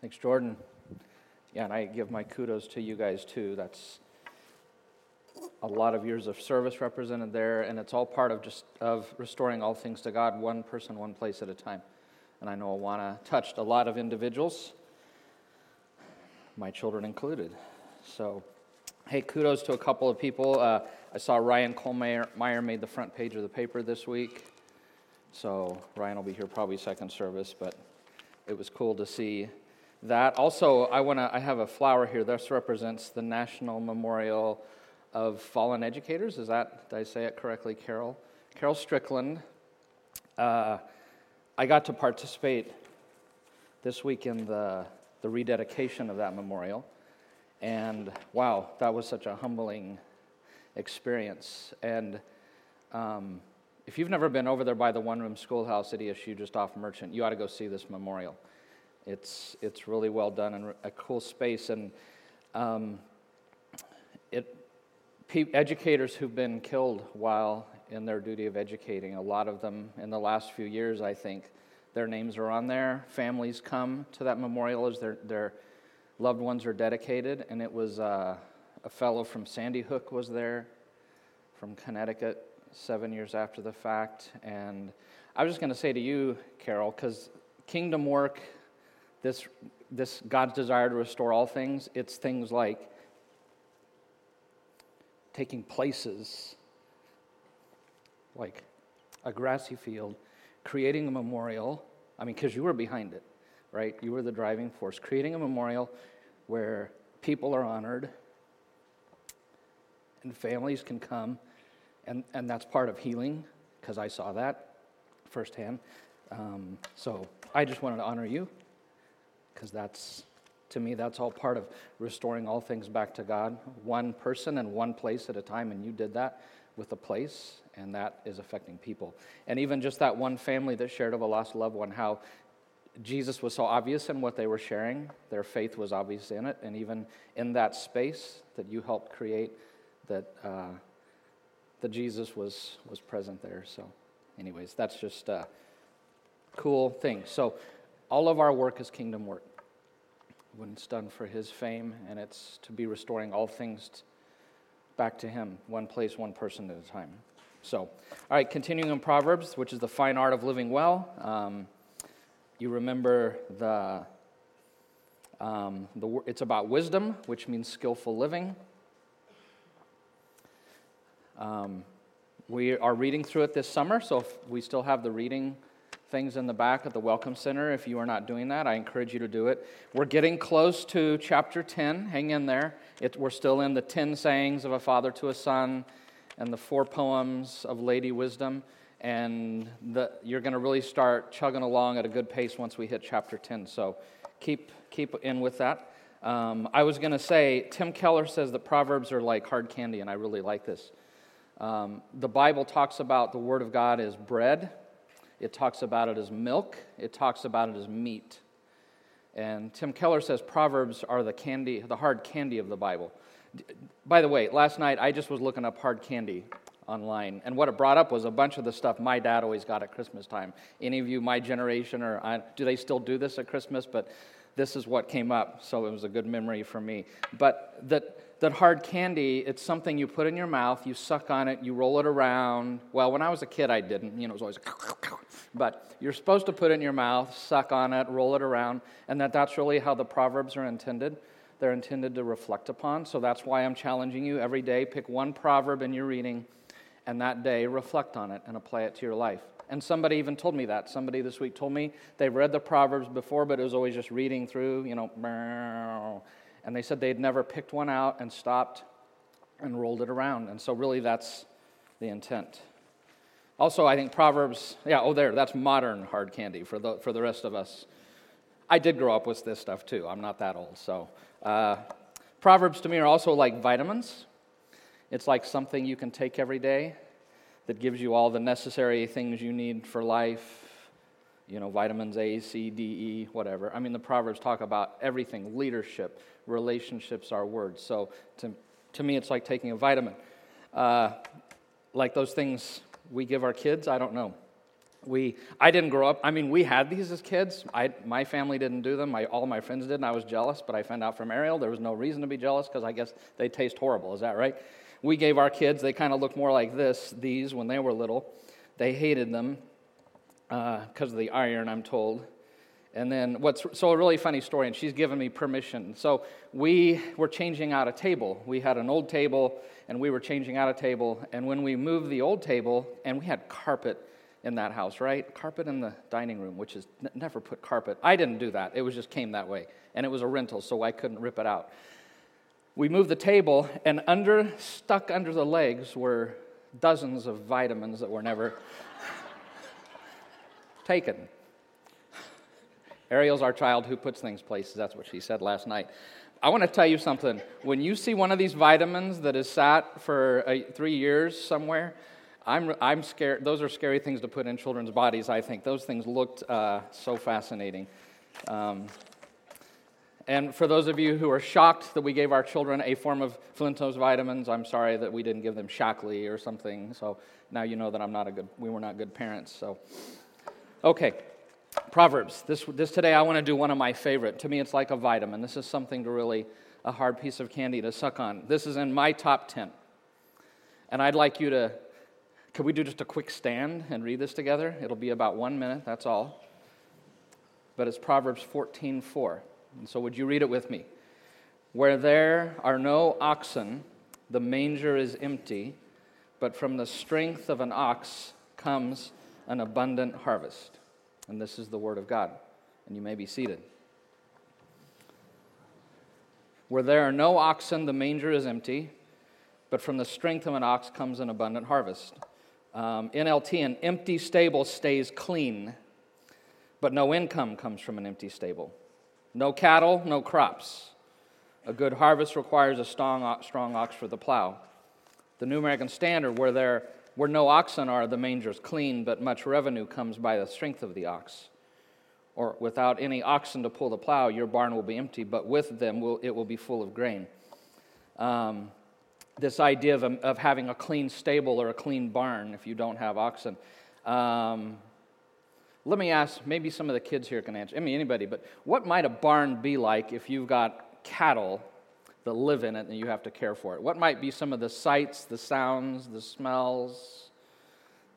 Thanks, Jordan. Yeah, and I give my kudos to you guys too. That's a lot of years of service represented there, and it's all part of just of restoring all things to God, one person, one place at a time. And I know Awana touched a lot of individuals, my children included. So, hey, kudos to a couple of people. Uh, I saw Ryan Kohlmeyer made the front page of the paper this week. So Ryan will be here probably second service, but it was cool to see that. Also, I want to. I have a flower here. This represents the National Memorial of Fallen Educators. Is that? Did I say it correctly, Carol? Carol Strickland. Uh, I got to participate this week in the the rededication of that memorial, and wow, that was such a humbling experience. And um, if you've never been over there by the one room schoolhouse at ESU just off Merchant, you ought to go see this memorial. It's, it's really well done and a cool space. And um, it, educators who've been killed while in their duty of educating, a lot of them in the last few years, I think, their names are on there. Families come to that memorial as their, their loved ones are dedicated. And it was uh, a fellow from Sandy Hook was there, from Connecticut seven years after the fact. And I was just going to say to you, Carol, because kingdom work, this, this God's desire to restore all things, it's things like taking places like a grassy field, creating a memorial. I mean, because you were behind it, right? You were the driving force. Creating a memorial where people are honored and families can come and, and that's part of healing because I saw that firsthand. Um, so I just wanted to honor you because that's, to me, that's all part of restoring all things back to God, one person and one place at a time, and you did that with a place, and that is affecting people. And even just that one family that shared of a lost loved one, how Jesus was so obvious in what they were sharing, their faith was obvious in it, and even in that space that you helped create, that uh, that Jesus was, was present there. So, anyways, that's just a cool thing. So, all of our work is kingdom work. When it's done for his fame, and it's to be restoring all things back to him, one place, one person at a time. So, all right, continuing in Proverbs, which is the fine art of living well. Um, you remember the, um, the, it's about wisdom, which means skillful living. Um, we are reading through it this summer, so if we still have the reading things in the back at the Welcome Center. If you are not doing that, I encourage you to do it. We're getting close to chapter 10. Hang in there. It, we're still in the 10 sayings of a father to a son and the four poems of Lady Wisdom. And the, you're going to really start chugging along at a good pace once we hit chapter 10. So keep, keep in with that. Um, I was going to say, Tim Keller says that Proverbs are like hard candy, and I really like this. Um, the Bible talks about the Word of God as bread, it talks about it as milk, it talks about it as meat. And Tim Keller says Proverbs are the candy, the hard candy of the Bible. By the way, last night I just was looking up hard candy online, and what it brought up was a bunch of the stuff my dad always got at Christmas time. Any of you, my generation, or I, do they still do this at Christmas? But this is what came up, so it was a good memory for me. But that that hard candy, it's something you put in your mouth, you suck on it, you roll it around. Well, when I was a kid, I didn't. You know, it was always, but you're supposed to put it in your mouth, suck on it, roll it around, and that that's really how the Proverbs are intended. They're intended to reflect upon. So that's why I'm challenging you every day pick one proverb in your reading, and that day reflect on it and apply it to your life. And somebody even told me that. Somebody this week told me they've read the Proverbs before, but it was always just reading through, you know, and they said they'd never picked one out and stopped and rolled it around. And so, really, that's the intent. Also, I think Proverbs, yeah, oh, there, that's modern hard candy for the, for the rest of us. I did grow up with this stuff too. I'm not that old. So, uh, Proverbs to me are also like vitamins. It's like something you can take every day that gives you all the necessary things you need for life you know, vitamins A, C, D, E, whatever. I mean, the Proverbs talk about everything leadership, relationships are words. So to, to me, it's like taking a vitamin. Uh, like those things we give our kids, I don't know. we, I didn't grow up, I mean, we had these as kids. I, my family didn't do them. My, all my friends did, and I was jealous, but I found out from Ariel there was no reason to be jealous because I guess they taste horrible. Is that right? We gave our kids, they kind of look more like this, these, when they were little. They hated them because uh, of the iron, I'm told. And then what's so a really funny story, and she's given me permission. So we were changing out a table. We had an old table, and we were changing out a table. And when we moved the old table, and we had carpet in that house, right? Carpet in the dining room, which is n- never put carpet. I didn't do that. It was just came that way, and it was a rental, so I couldn't rip it out. We moved the table, and under stuck under the legs were dozens of vitamins that were never taken. Ariel's our child who puts things places. That's what she said last night. I want to tell you something. When you see one of these vitamins that has sat for uh, three years somewhere, I'm, I'm scared. Those are scary things to put in children's bodies, I think. Those things looked uh, so fascinating. Um, and for those of you who are shocked that we gave our children a form of Flintstones vitamins, I'm sorry that we didn't give them Shaklee or something. So now you know that I'm not a good, we were not good parents. So, okay. Proverbs. This, this today, I want to do one of my favorite. To me, it's like a vitamin. This is something to really, a hard piece of candy to suck on. This is in my top 10. And I'd like you to, could we do just a quick stand and read this together? It'll be about one minute, that's all. But it's Proverbs 14 4. And so, would you read it with me? Where there are no oxen, the manger is empty, but from the strength of an ox comes an abundant harvest. And this is the Word of God. And you may be seated. Where there are no oxen, the manger is empty, but from the strength of an ox comes an abundant harvest. Um, NLT, an empty stable stays clean, but no income comes from an empty stable. No cattle, no crops. A good harvest requires a strong, strong ox for the plow. The New American Standard, where there where no oxen are, the manger is clean, but much revenue comes by the strength of the ox. Or without any oxen to pull the plow, your barn will be empty, but with them will, it will be full of grain. Um, this idea of, of having a clean stable or a clean barn if you don't have oxen. Um, let me ask, maybe some of the kids here can answer. I mean, anybody, but what might a barn be like if you've got cattle that live in it and you have to care for it? What might be some of the sights, the sounds, the smells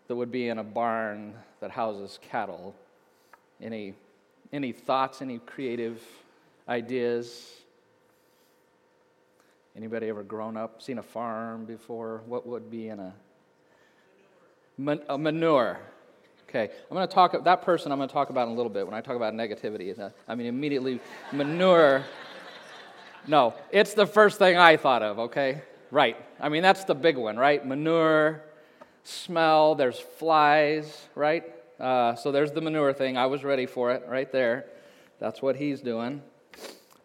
that would be in a barn that houses cattle? Any, any thoughts, any creative ideas? Anybody ever grown up, seen a farm before? What would be in a, Man, a manure? Okay, I'm going to talk, that person I'm going to talk about in a little bit when I talk about negativity. I mean, immediately, manure no, it's the first thing I thought of, okay? Right. I mean, that's the big one, right? Manure, smell, there's flies, right? Uh, so there's the manure thing. I was ready for it right there. That's what he's doing.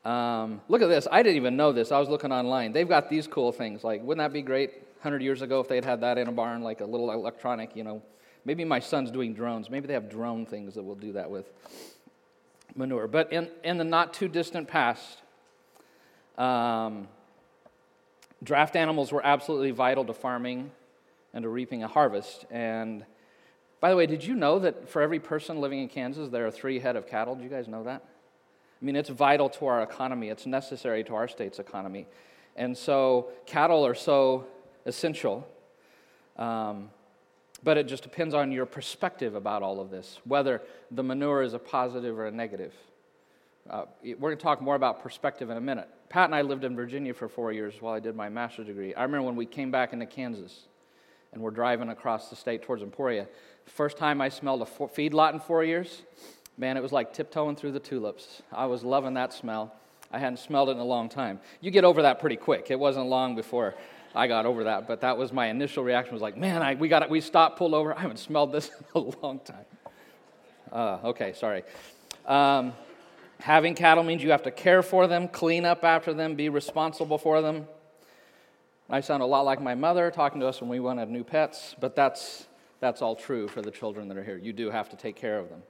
Um, look at this. I didn't even know this. I was looking online. They've got these cool things. Like, wouldn't that be great 100 years ago if they'd had that in a barn, like a little electronic, you know? Maybe my son's doing drones. Maybe they have drone things that will do that with manure. But in, in the not too distant past, um, draft animals were absolutely vital to farming and to reaping a harvest. And by the way, did you know that for every person living in Kansas, there are three head of cattle? Do you guys know that? I mean, it's vital to our economy, it's necessary to our state's economy. And so, cattle are so essential. Um, but it just depends on your perspective about all of this, whether the manure is a positive or a negative. Uh, we're going to talk more about perspective in a minute. Pat and I lived in Virginia for four years while I did my master's degree. I remember when we came back into Kansas and we're driving across the state towards Emporia. First time I smelled a feed lot in four years, man, it was like tiptoeing through the tulips. I was loving that smell. I hadn't smelled it in a long time. You get over that pretty quick. It wasn't long before I got over that, but that was my initial reaction. Was like, man, I, we got it. We stopped, pulled over. I haven't smelled this in a long time. Uh, okay, sorry. Um, Having cattle means you have to care for them, clean up after them, be responsible for them. I sound a lot like my mother talking to us when we wanted new pets, but that's, that's all true for the children that are here. You do have to take care of them.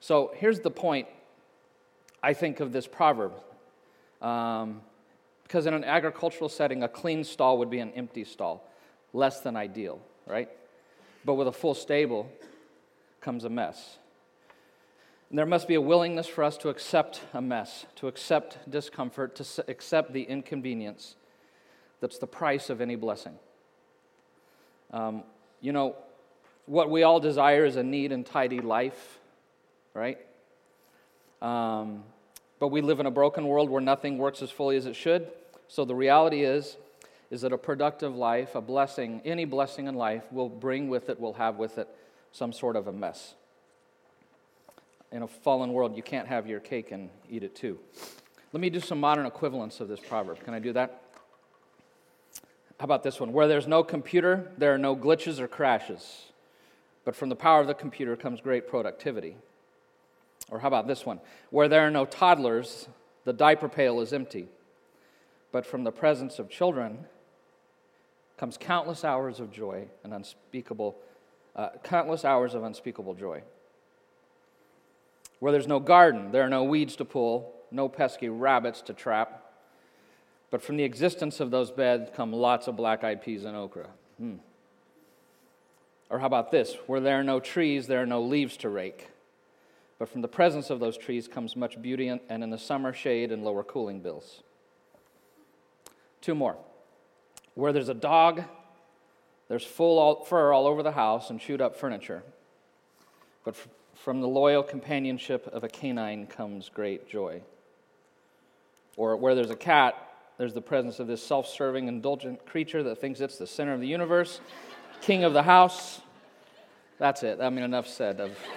So here's the point, I think, of this proverb. Um, because in an agricultural setting, a clean stall would be an empty stall, less than ideal, right? But with a full stable, comes a mess. There must be a willingness for us to accept a mess, to accept discomfort, to accept the inconvenience that's the price of any blessing. Um, you know, what we all desire is a neat and tidy life, right? Um, but we live in a broken world where nothing works as fully as it should. So the reality is, is that a productive life, a blessing, any blessing in life will bring with it, will have with it some sort of a mess. In a fallen world, you can't have your cake and eat it too. Let me do some modern equivalents of this proverb. Can I do that? How about this one? Where there's no computer, there are no glitches or crashes. But from the power of the computer comes great productivity. Or how about this one? Where there are no toddlers, the diaper pail is empty. But from the presence of children comes countless hours of joy and unspeakable, uh, countless hours of unspeakable joy. Where there's no garden, there are no weeds to pull, no pesky rabbits to trap. But from the existence of those beds come lots of black eyed peas and okra. Hmm. Or how about this? Where there are no trees, there are no leaves to rake. But from the presence of those trees comes much beauty and in the summer shade and lower cooling bills. Two more. Where there's a dog, there's full fur all over the house and chewed up furniture. But from the loyal companionship of a canine comes great joy. Or where there's a cat, there's the presence of this self serving, indulgent creature that thinks it's the center of the universe king of the house. That's it. I mean, enough said of.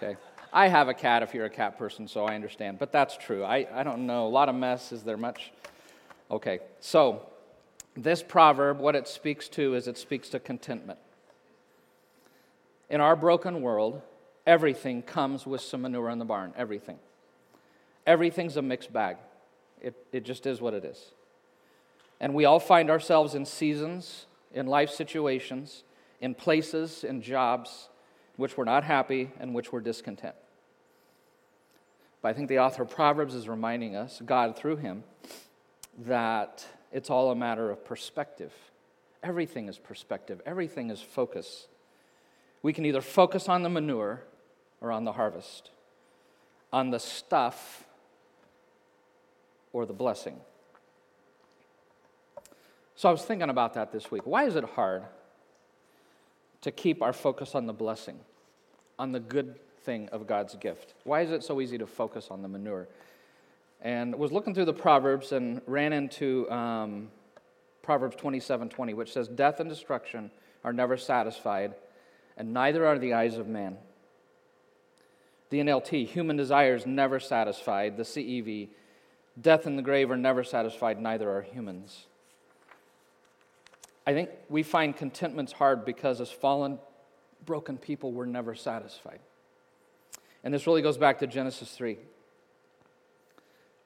Okay. I have a cat if you're a cat person, so I understand. But that's true. I, I don't know. A lot of mess. Is there much? Okay. So, this proverb, what it speaks to is it speaks to contentment. In our broken world, everything comes with some manure in the barn. Everything. Everything's a mixed bag. It, it just is what it is. And we all find ourselves in seasons in life situations, in places, in jobs which we're not happy and which we're discontent. But I think the author of Proverbs is reminding us, God through him, that it's all a matter of perspective. Everything is perspective, everything is focus. We can either focus on the manure or on the harvest, on the stuff or the blessing. So I was thinking about that this week. Why is it hard to keep our focus on the blessing, on the good thing of God's gift? Why is it so easy to focus on the manure? And was looking through the Proverbs and ran into um, Proverbs 27 20, which says, Death and destruction are never satisfied, and neither are the eyes of man. The NLT, human desires never satisfied. The CEV, death and the grave are never satisfied, neither are humans. I think we find contentment's hard because as fallen, broken people, we're never satisfied. And this really goes back to Genesis 3,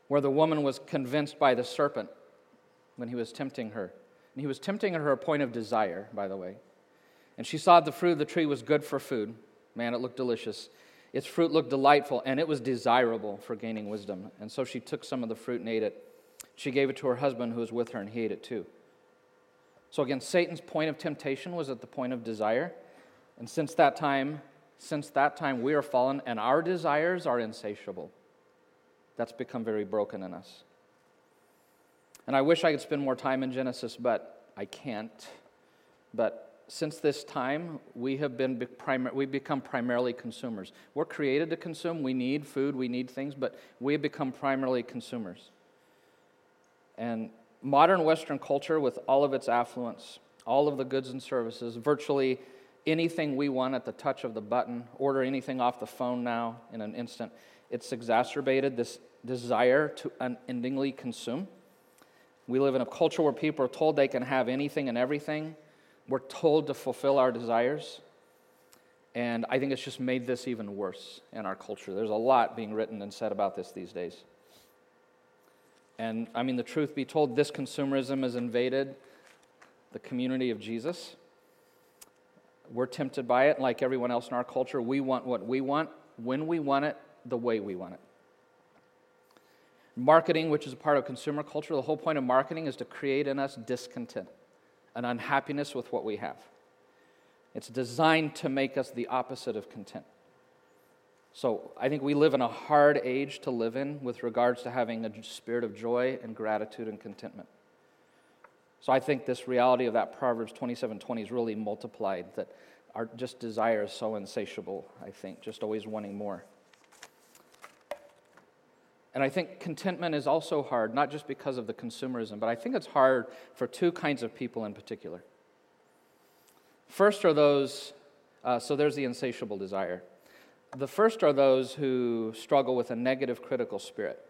where the woman was convinced by the serpent when he was tempting her. And he was tempting her a point of desire, by the way. And she saw the fruit of the tree was good for food. Man, it looked delicious. Its fruit looked delightful, and it was desirable for gaining wisdom. And so she took some of the fruit and ate it. She gave it to her husband who was with her, and he ate it too. So again, Satan's point of temptation was at the point of desire. And since that time, since that time we are fallen and our desires are insatiable. That's become very broken in us. And I wish I could spend more time in Genesis, but I can't. But since this time, we have been we become primarily consumers. We're created to consume. We need food, we need things, but we have become primarily consumers. And modern Western culture, with all of its affluence, all of the goods and services, virtually anything we want at the touch of the button, order anything off the phone now in an instant, it's exacerbated this desire to unendingly consume. We live in a culture where people are told they can have anything and everything. We're told to fulfill our desires. And I think it's just made this even worse in our culture. There's a lot being written and said about this these days. And I mean, the truth be told, this consumerism has invaded the community of Jesus. We're tempted by it, like everyone else in our culture. We want what we want, when we want it, the way we want it. Marketing, which is a part of consumer culture, the whole point of marketing is to create in us discontent, an unhappiness with what we have. It's designed to make us the opposite of content. So I think we live in a hard age to live in with regards to having a spirit of joy and gratitude and contentment. So I think this reality of that Proverbs 27:20 is really multiplied that our just desire is so insatiable, I think, just always wanting more. And I think contentment is also hard, not just because of the consumerism, but I think it's hard for two kinds of people in particular. First are those, uh, so there's the insatiable desire. The first are those who struggle with a negative critical spirit.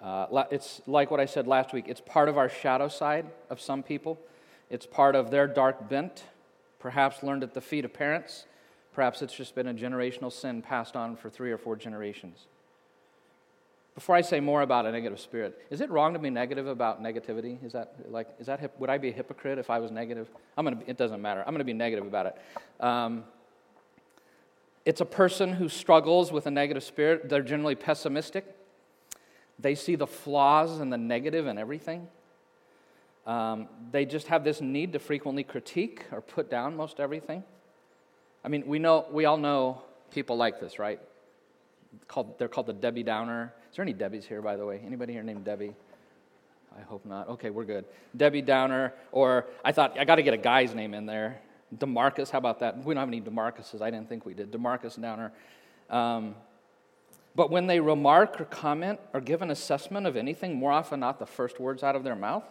Uh, it's like what I said last week, it's part of our shadow side of some people, it's part of their dark bent, perhaps learned at the feet of parents, perhaps it's just been a generational sin passed on for three or four generations. Before I say more about a negative spirit, is it wrong to be negative about negativity? Is that like, is that, would I be a hypocrite if I was negative? I'm gonna, it doesn't matter. I'm going to be negative about it. Um, it's a person who struggles with a negative spirit. They're generally pessimistic. They see the flaws and the negative in everything. Um, they just have this need to frequently critique or put down most everything. I mean, we know, we all know people like this, right? Called, they're called the Debbie Downer. Is there any Debbies here, by the way? Anybody here named Debbie? I hope not. Okay, we're good. Debbie Downer, or I thought I got to get a guy's name in there. Demarcus, how about that? We don't have any Demarcuses. I didn't think we did. Demarcus Downer. Um, but when they remark or comment or give an assessment of anything, more often not the first words out of their mouth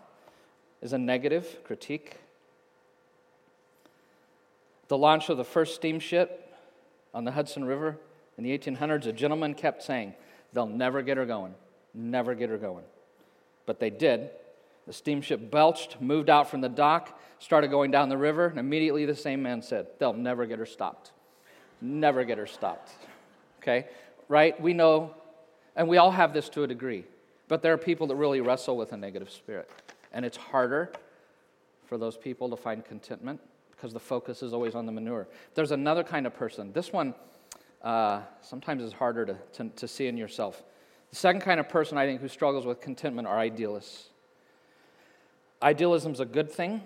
is a negative critique. The launch of the first steamship on the Hudson River in the 1800s, a gentleman kept saying, They'll never get her going, never get her going. But they did. The steamship belched, moved out from the dock, started going down the river, and immediately the same man said, They'll never get her stopped. Never get her stopped. Okay? Right? We know, and we all have this to a degree, but there are people that really wrestle with a negative spirit. And it's harder for those people to find contentment because the focus is always on the manure. There's another kind of person. This one uh, sometimes is harder to, to, to see in yourself. The second kind of person I think who struggles with contentment are idealists. Idealism is a good thing,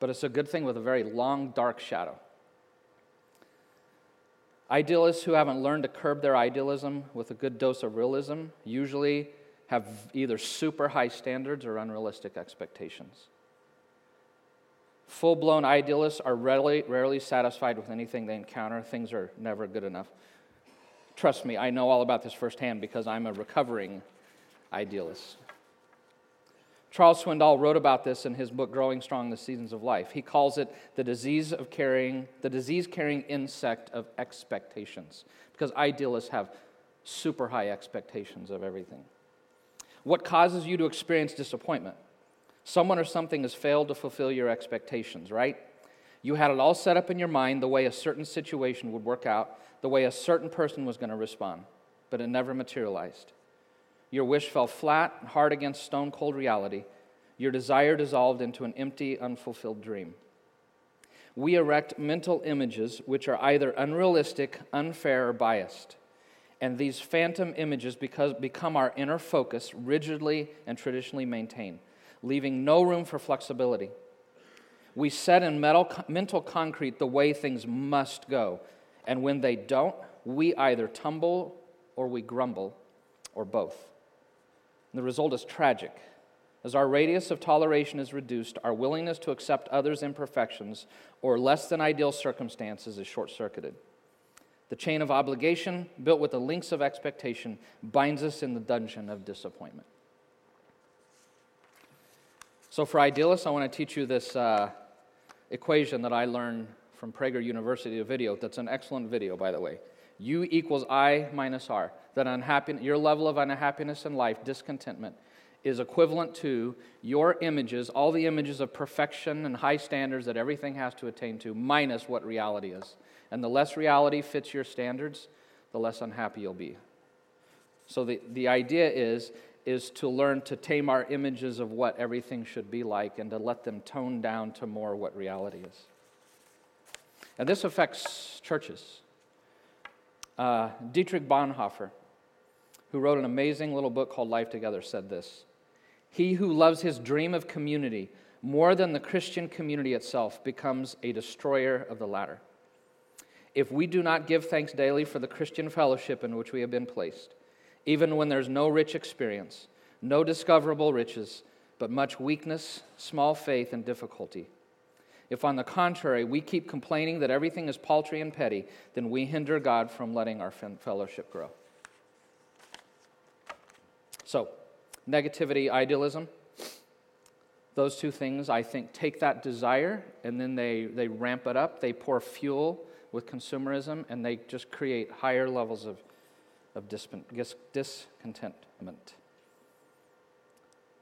but it's a good thing with a very long, dark shadow. Idealists who haven't learned to curb their idealism with a good dose of realism usually have either super high standards or unrealistic expectations. Full blown idealists are rarely, rarely satisfied with anything they encounter. Things are never good enough. Trust me, I know all about this firsthand because I'm a recovering idealist. Charles Swindoll wrote about this in his book Growing Strong: The Seasons of Life. He calls it the disease of carrying the disease carrying insect of expectations because idealists have super high expectations of everything. What causes you to experience disappointment? Someone or something has failed to fulfill your expectations, right? You had it all set up in your mind the way a certain situation would work out, the way a certain person was going to respond, but it never materialized. Your wish fell flat, hard against stone cold reality. Your desire dissolved into an empty, unfulfilled dream. We erect mental images which are either unrealistic, unfair, or biased. And these phantom images because, become our inner focus, rigidly and traditionally maintained, leaving no room for flexibility. We set in mental concrete the way things must go. And when they don't, we either tumble or we grumble, or both. And the result is tragic. As our radius of toleration is reduced, our willingness to accept others' imperfections or less than ideal circumstances is short circuited. The chain of obligation, built with the links of expectation, binds us in the dungeon of disappointment. So, for idealists, I want to teach you this uh, equation that I learned from Prager University, video that's an excellent video, by the way. U equals I minus R. That unhappiness, your level of unhappiness in life, discontentment, is equivalent to your images, all the images of perfection and high standards that everything has to attain to, minus what reality is. And the less reality fits your standards, the less unhappy you'll be. So the, the idea is, is to learn to tame our images of what everything should be like and to let them tone down to more what reality is. And this affects churches. Uh, Dietrich Bonhoeffer, who wrote an amazing little book called Life Together, said this He who loves his dream of community more than the Christian community itself, becomes a destroyer of the latter. If we do not give thanks daily for the Christian fellowship in which we have been placed, even when there's no rich experience, no discoverable riches, but much weakness, small faith, and difficulty, if, on the contrary, we keep complaining that everything is paltry and petty, then we hinder God from letting our fellowship grow. So, negativity, idealism, those two things, I think, take that desire and then they, they ramp it up. They pour fuel with consumerism and they just create higher levels of, of discontentment.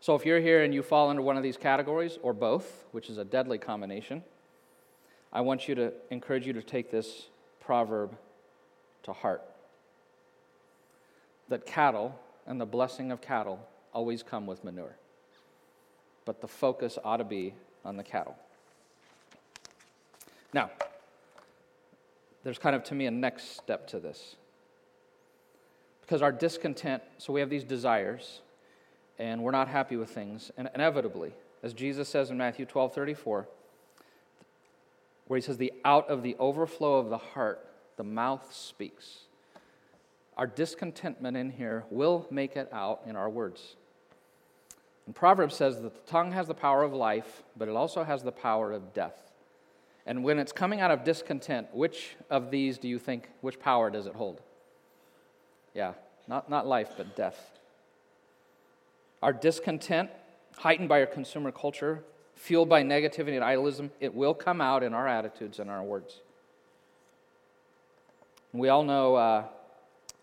So if you're here and you fall under one of these categories, or both, which is a deadly combination, I want you to encourage you to take this proverb to heart. That cattle and the blessing of cattle always come with manure. But the focus ought to be on the cattle. Now, there's kind of to me a next step to this. Because our discontent, so we have these desires, and we're not happy with things. And inevitably, as Jesus says in Matthew 12 34, where he says, the out of the overflow of the heart, the mouth speaks. Our discontentment in here will make it out in our words. And Proverbs says that the tongue has the power of life, but it also has the power of death. And when it's coming out of discontent, which of these do you think, which power does it hold? Yeah, not, not life, but death. Our discontent, heightened by our consumer culture, fueled by negativity and idealism, it will come out in our attitudes and our words. We all know uh,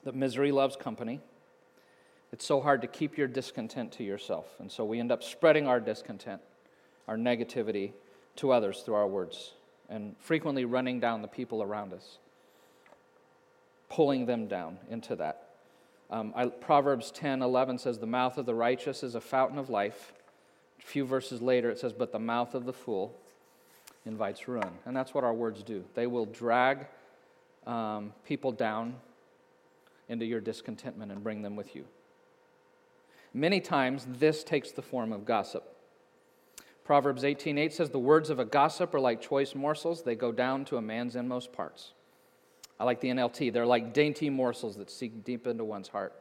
that misery loves company. It's so hard to keep your discontent to yourself. And so we end up spreading our discontent, our negativity to others through our words, and frequently running down the people around us, pulling them down into that. Um, I, Proverbs 10 11 says, The mouth of the righteous is a fountain of life. A few verses later, it says, But the mouth of the fool invites ruin. And that's what our words do. They will drag um, people down into your discontentment and bring them with you. Many times, this takes the form of gossip. Proverbs 18:8 says, "The words of a gossip are like choice morsels; they go down to a man's inmost parts." I like the NLT. They're like dainty morsels that sink deep into one's heart.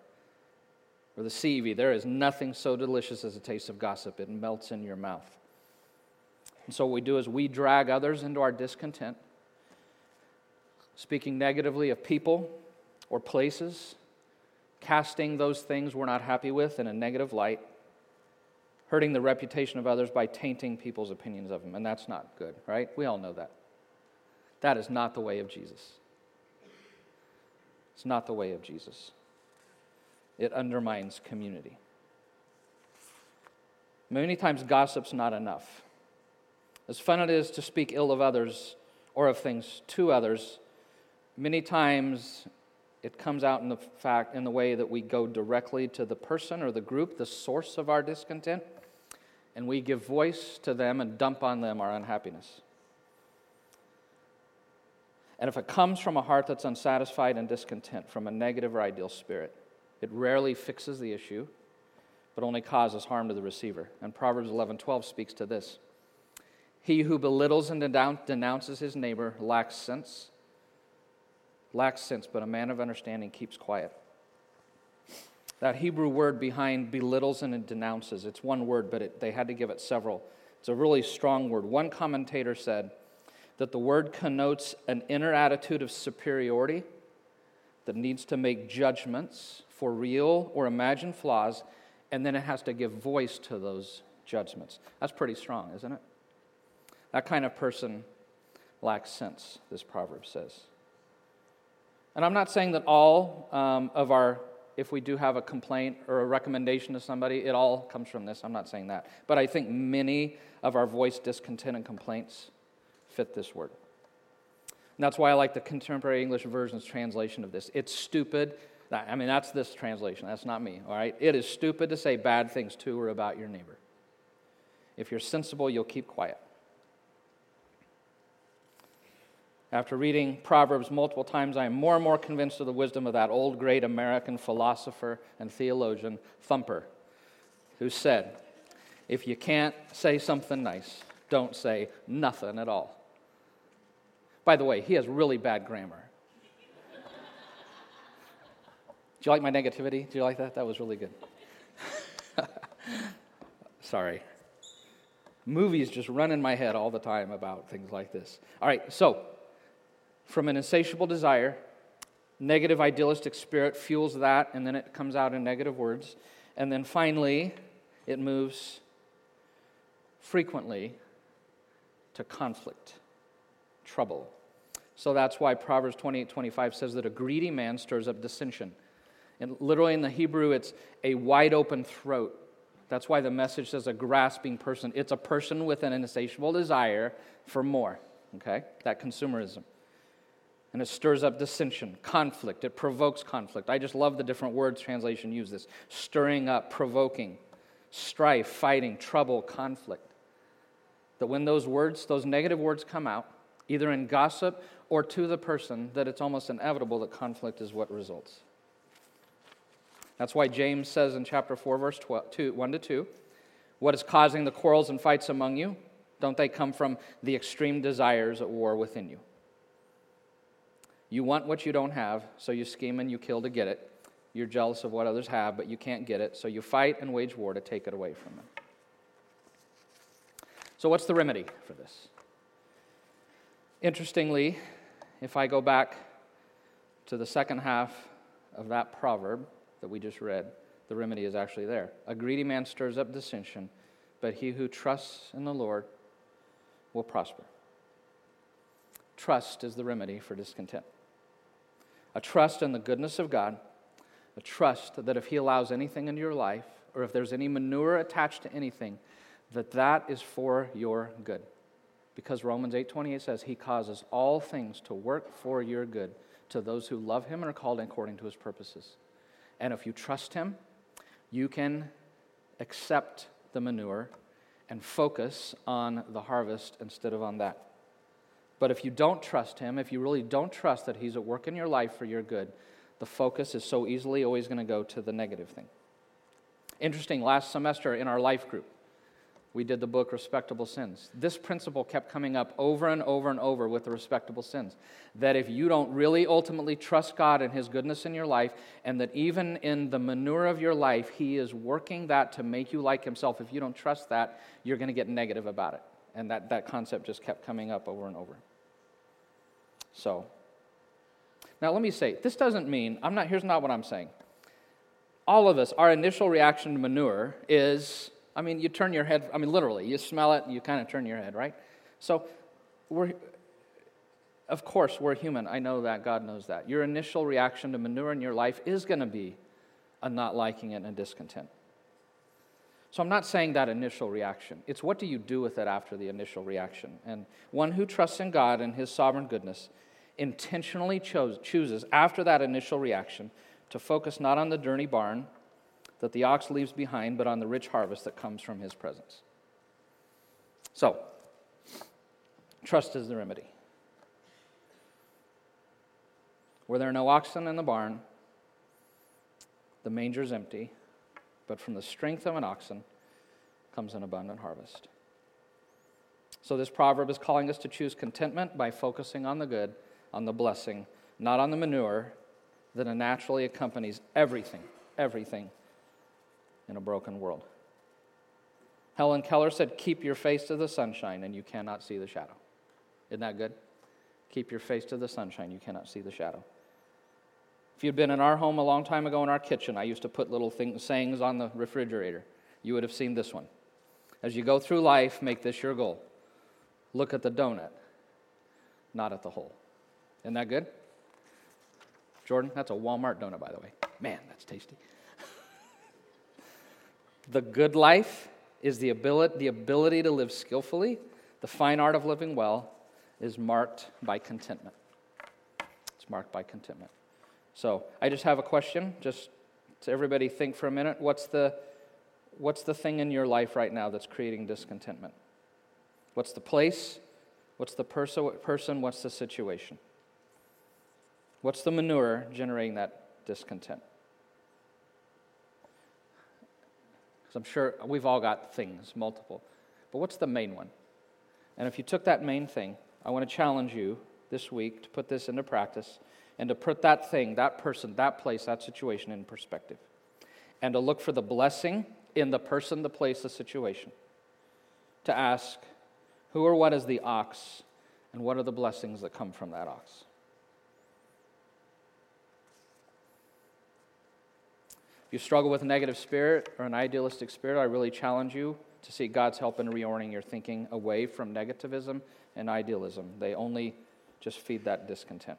Or the CEV, there is nothing so delicious as a taste of gossip. It melts in your mouth. And so what we do is we drag others into our discontent, speaking negatively of people or places, casting those things we're not happy with in a negative light, hurting the reputation of others by tainting people's opinions of them. And that's not good, right? We all know that. That is not the way of Jesus. It's not the way of Jesus. It undermines community. Many times, gossip's not enough. As fun it is to speak ill of others or of things to others, many times it comes out in the fact in the way that we go directly to the person or the group, the source of our discontent, and we give voice to them and dump on them our unhappiness. And if it comes from a heart that's unsatisfied and discontent, from a negative or ideal spirit, it rarely fixes the issue, but only causes harm to the receiver. And Proverbs 11:12 speaks to this. He who belittles and denounces his neighbor lacks sense, lacks sense, but a man of understanding keeps quiet. That Hebrew word behind belittles and denounces, it's one word, but it, they had to give it several. It's a really strong word. One commentator said, that the word connotes an inner attitude of superiority that needs to make judgments for real or imagined flaws, and then it has to give voice to those judgments. That's pretty strong, isn't it? That kind of person lacks sense, this proverb says. And I'm not saying that all um, of our, if we do have a complaint or a recommendation to somebody, it all comes from this. I'm not saying that. But I think many of our voice discontent and complaints fit this word. And that's why I like the contemporary English version's translation of this. It's stupid. I mean, that's this translation. That's not me, all right? It is stupid to say bad things to or about your neighbor. If you're sensible, you'll keep quiet. After reading Proverbs multiple times, I am more and more convinced of the wisdom of that old great American philosopher and theologian, Thumper, who said, If you can't say something nice, don't say nothing at all. By the way, he has really bad grammar. Do you like my negativity? Do you like that? That was really good. Sorry. Movies just run in my head all the time about things like this. All right, so from an insatiable desire, negative idealistic spirit fuels that, and then it comes out in negative words. And then finally, it moves frequently to conflict, trouble. So that's why Proverbs 28 25 says that a greedy man stirs up dissension. And literally in the Hebrew, it's a wide open throat. That's why the message says a grasping person. It's a person with an insatiable desire for more, okay? That consumerism. And it stirs up dissension, conflict. It provokes conflict. I just love the different words translation use this stirring up, provoking, strife, fighting, trouble, conflict. That when those words, those negative words come out, either in gossip or to the person, that it's almost inevitable that conflict is what results. That's why James says in chapter 4, verse 12, 2, 1 to 2, what is causing the quarrels and fights among you? Don't they come from the extreme desires at war within you? You want what you don't have, so you scheme and you kill to get it. You're jealous of what others have, but you can't get it, so you fight and wage war to take it away from them. So, what's the remedy for this? Interestingly, if I go back to the second half of that proverb, that we just read, the remedy is actually there. A greedy man stirs up dissension, but he who trusts in the Lord will prosper. Trust is the remedy for discontent. A trust in the goodness of God, a trust that if he allows anything into your life, or if there's any manure attached to anything, that that is for your good. Because Romans 8:28 says he causes all things to work for your good to those who love him and are called according to his purposes. And if you trust Him, you can accept the manure and focus on the harvest instead of on that. But if you don't trust Him, if you really don't trust that He's at work in your life for your good, the focus is so easily always going to go to the negative thing. Interesting, last semester in our life group, we did the book Respectable Sins. This principle kept coming up over and over and over with the respectable sins. That if you don't really ultimately trust God and His goodness in your life, and that even in the manure of your life, He is working that to make you like Himself, if you don't trust that, you're going to get negative about it. And that, that concept just kept coming up over and over. So, now let me say, this doesn't mean, I'm not, here's not what I'm saying. All of us, our initial reaction to manure is I mean, you turn your head, I mean, literally, you smell it, you kind of turn your head, right? So, we're, of course, we're human. I know that. God knows that. Your initial reaction to manure in your life is going to be a not liking it and a discontent. So, I'm not saying that initial reaction. It's what do you do with it after the initial reaction? And one who trusts in God and his sovereign goodness intentionally chose, chooses, after that initial reaction, to focus not on the dirty barn that the ox leaves behind, but on the rich harvest that comes from his presence. So, trust is the remedy. Where there are no oxen in the barn, the manger is empty, but from the strength of an oxen comes an abundant harvest. So, this proverb is calling us to choose contentment by focusing on the good, on the blessing, not on the manure that naturally accompanies everything, everything in a broken world. Helen Keller said, Keep your face to the sunshine and you cannot see the shadow. Isn't that good? Keep your face to the sunshine, you cannot see the shadow. If you'd been in our home a long time ago in our kitchen, I used to put little things, sayings on the refrigerator. You would have seen this one. As you go through life, make this your goal. Look at the donut, not at the hole. Isn't that good? Jordan, that's a Walmart donut, by the way. Man, that's tasty. The good life is the ability, the ability to live skillfully. The fine art of living well is marked by contentment. It's marked by contentment. So I just have a question, just to everybody think for a minute. What's the, what's the thing in your life right now that's creating discontentment? What's the place? What's the perso- person? What's the situation? What's the manure generating that discontent? Because I'm sure we've all got things, multiple. But what's the main one? And if you took that main thing, I want to challenge you this week to put this into practice and to put that thing, that person, that place, that situation in perspective. And to look for the blessing in the person, the place, the situation. To ask, who or what is the ox, and what are the blessings that come from that ox? You struggle with a negative spirit or an idealistic spirit, I really challenge you to seek God's help in reorienting your thinking away from negativism and idealism. They only just feed that discontent.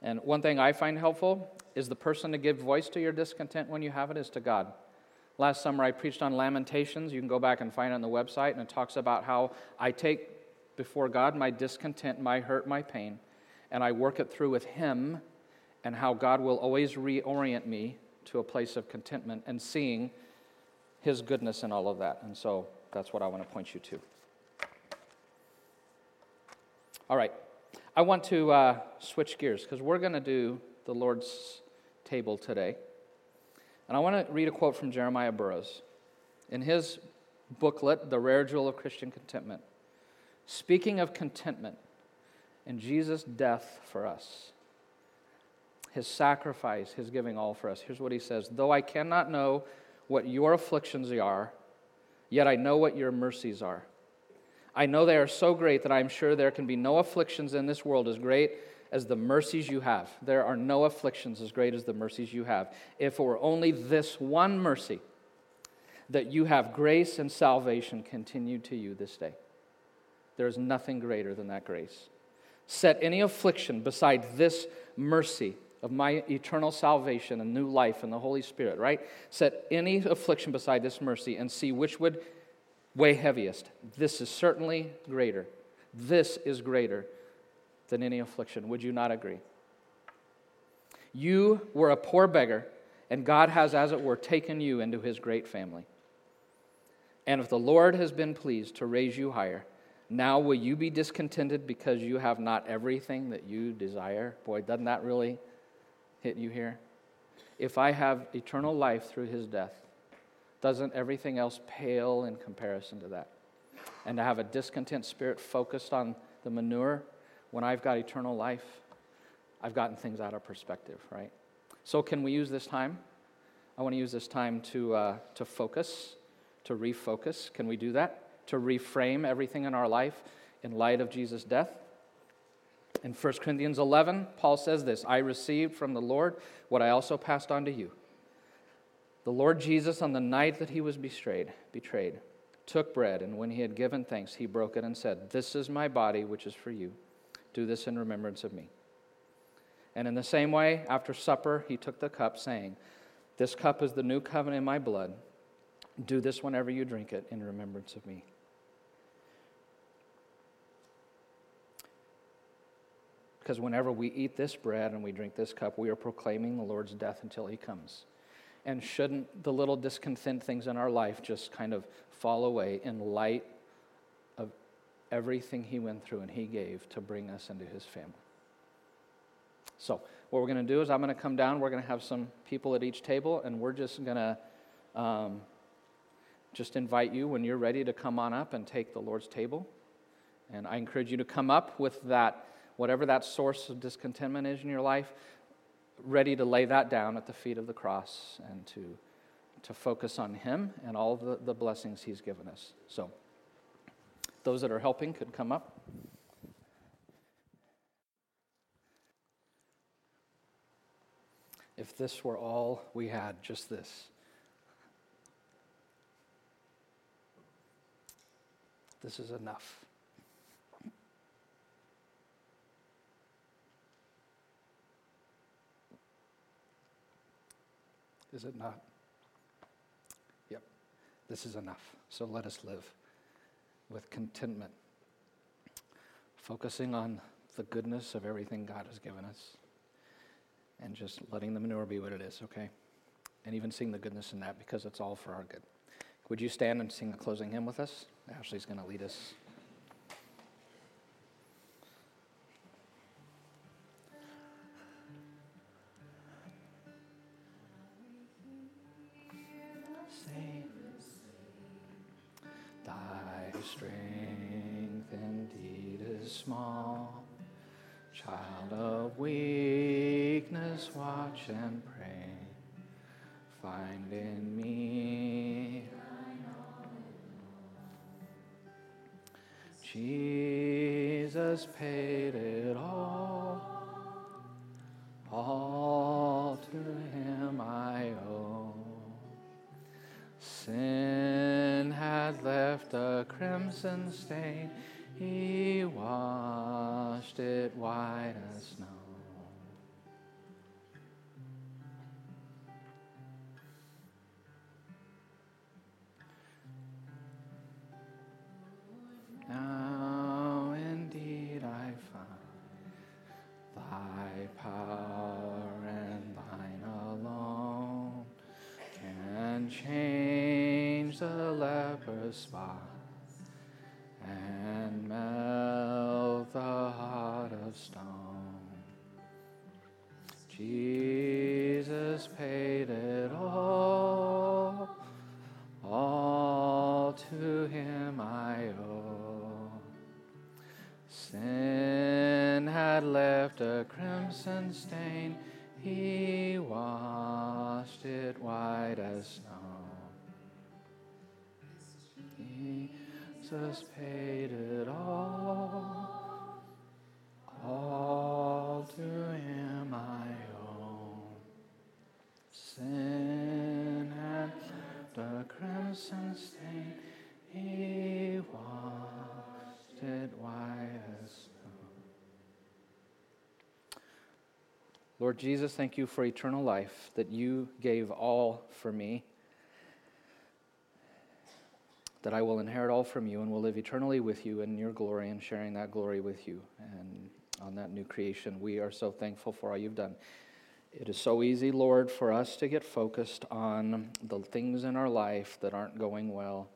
And one thing I find helpful is the person to give voice to your discontent when you have it is to God. Last summer, I preached on Lamentations. You can go back and find it on the website, and it talks about how I take before God my discontent, my hurt, my pain, and I work it through with Him, and how God will always reorient me to a place of contentment and seeing His goodness in all of that. And so that's what I want to point you to. All right. I want to uh, switch gears because we're going to do the Lord's table today. And I want to read a quote from Jeremiah Burroughs. In his booklet, The Rare Jewel of Christian Contentment, speaking of contentment and Jesus' death for us, his sacrifice, his giving all for us, here's what he says Though I cannot know what your afflictions are, yet I know what your mercies are. I know they are so great that I am sure there can be no afflictions in this world as great as the mercies you have. There are no afflictions as great as the mercies you have. If it were only this one mercy, that you have grace and salvation continued to you this day. There is nothing greater than that grace. Set any affliction beside this mercy of my eternal salvation and new life in the Holy Spirit, right? Set any affliction beside this mercy and see which would weigh heaviest. This is certainly greater. This is greater than any affliction. Would you not agree? You were a poor beggar, and God has, as it were, taken you into his great family. And if the Lord has been pleased to raise you higher, now will you be discontented because you have not everything that you desire? Boy, doesn't that really hit you here? If I have eternal life through his death, doesn't everything else pale in comparison to that? And to have a discontent spirit focused on the manure when I've got eternal life, I've gotten things out of perspective, right? So, can we use this time? I want to use this time to, uh, to focus, to refocus. Can we do that? To reframe everything in our life in light of Jesus' death? In 1 Corinthians 11, Paul says this I received from the Lord what I also passed on to you. The Lord Jesus, on the night that he was betrayed, betrayed, took bread, and when he had given thanks, he broke it and said, This is my body, which is for you. Do this in remembrance of me. And in the same way, after supper, he took the cup, saying, This cup is the new covenant in my blood. Do this whenever you drink it in remembrance of me. Because whenever we eat this bread and we drink this cup, we are proclaiming the Lord's death until he comes. And shouldn't the little discontent things in our life just kind of fall away in light of everything he went through and he gave to bring us into his family. So, what we're going to do is I'm going to come down. We're going to have some people at each table, and we're just going to um, just invite you when you're ready to come on up and take the Lord's table. And I encourage you to come up with that, whatever that source of discontentment is in your life, ready to lay that down at the feet of the cross and to, to focus on Him and all the, the blessings He's given us. So, those that are helping could come up. If this were all we had, just this. This is enough. Is it not? Yep, this is enough. So let us live with contentment, focusing on the goodness of everything God has given us, and just letting the manure be what it is, okay? And even seeing the goodness in that because it's all for our good. Would you stand and sing a closing hymn with us? Ashley's going to lead us. Jesus paid it all. All to him I owe. Sin had left a crimson stain. He washed it white as snow. A crimson stain, he washed it white as snow. Jesus paid it all, Lord Jesus, thank you for eternal life, that you gave all for me that I will inherit all from you and will live eternally with you in your glory and sharing that glory with you and on that new creation. We are so thankful for all you've done. It is so easy, Lord, for us to get focused on the things in our life that aren't going well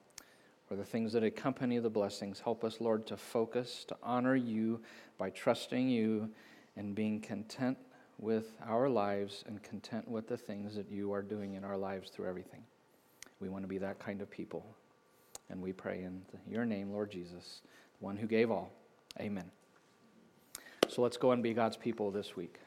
or the things that accompany the blessings. Help us, Lord, to focus, to honor you by trusting you and being content with our lives and content with the things that you are doing in our lives through everything. We want to be that kind of people. And we pray in your name, Lord Jesus, the one who gave all. Amen. So let's go and be God's people this week.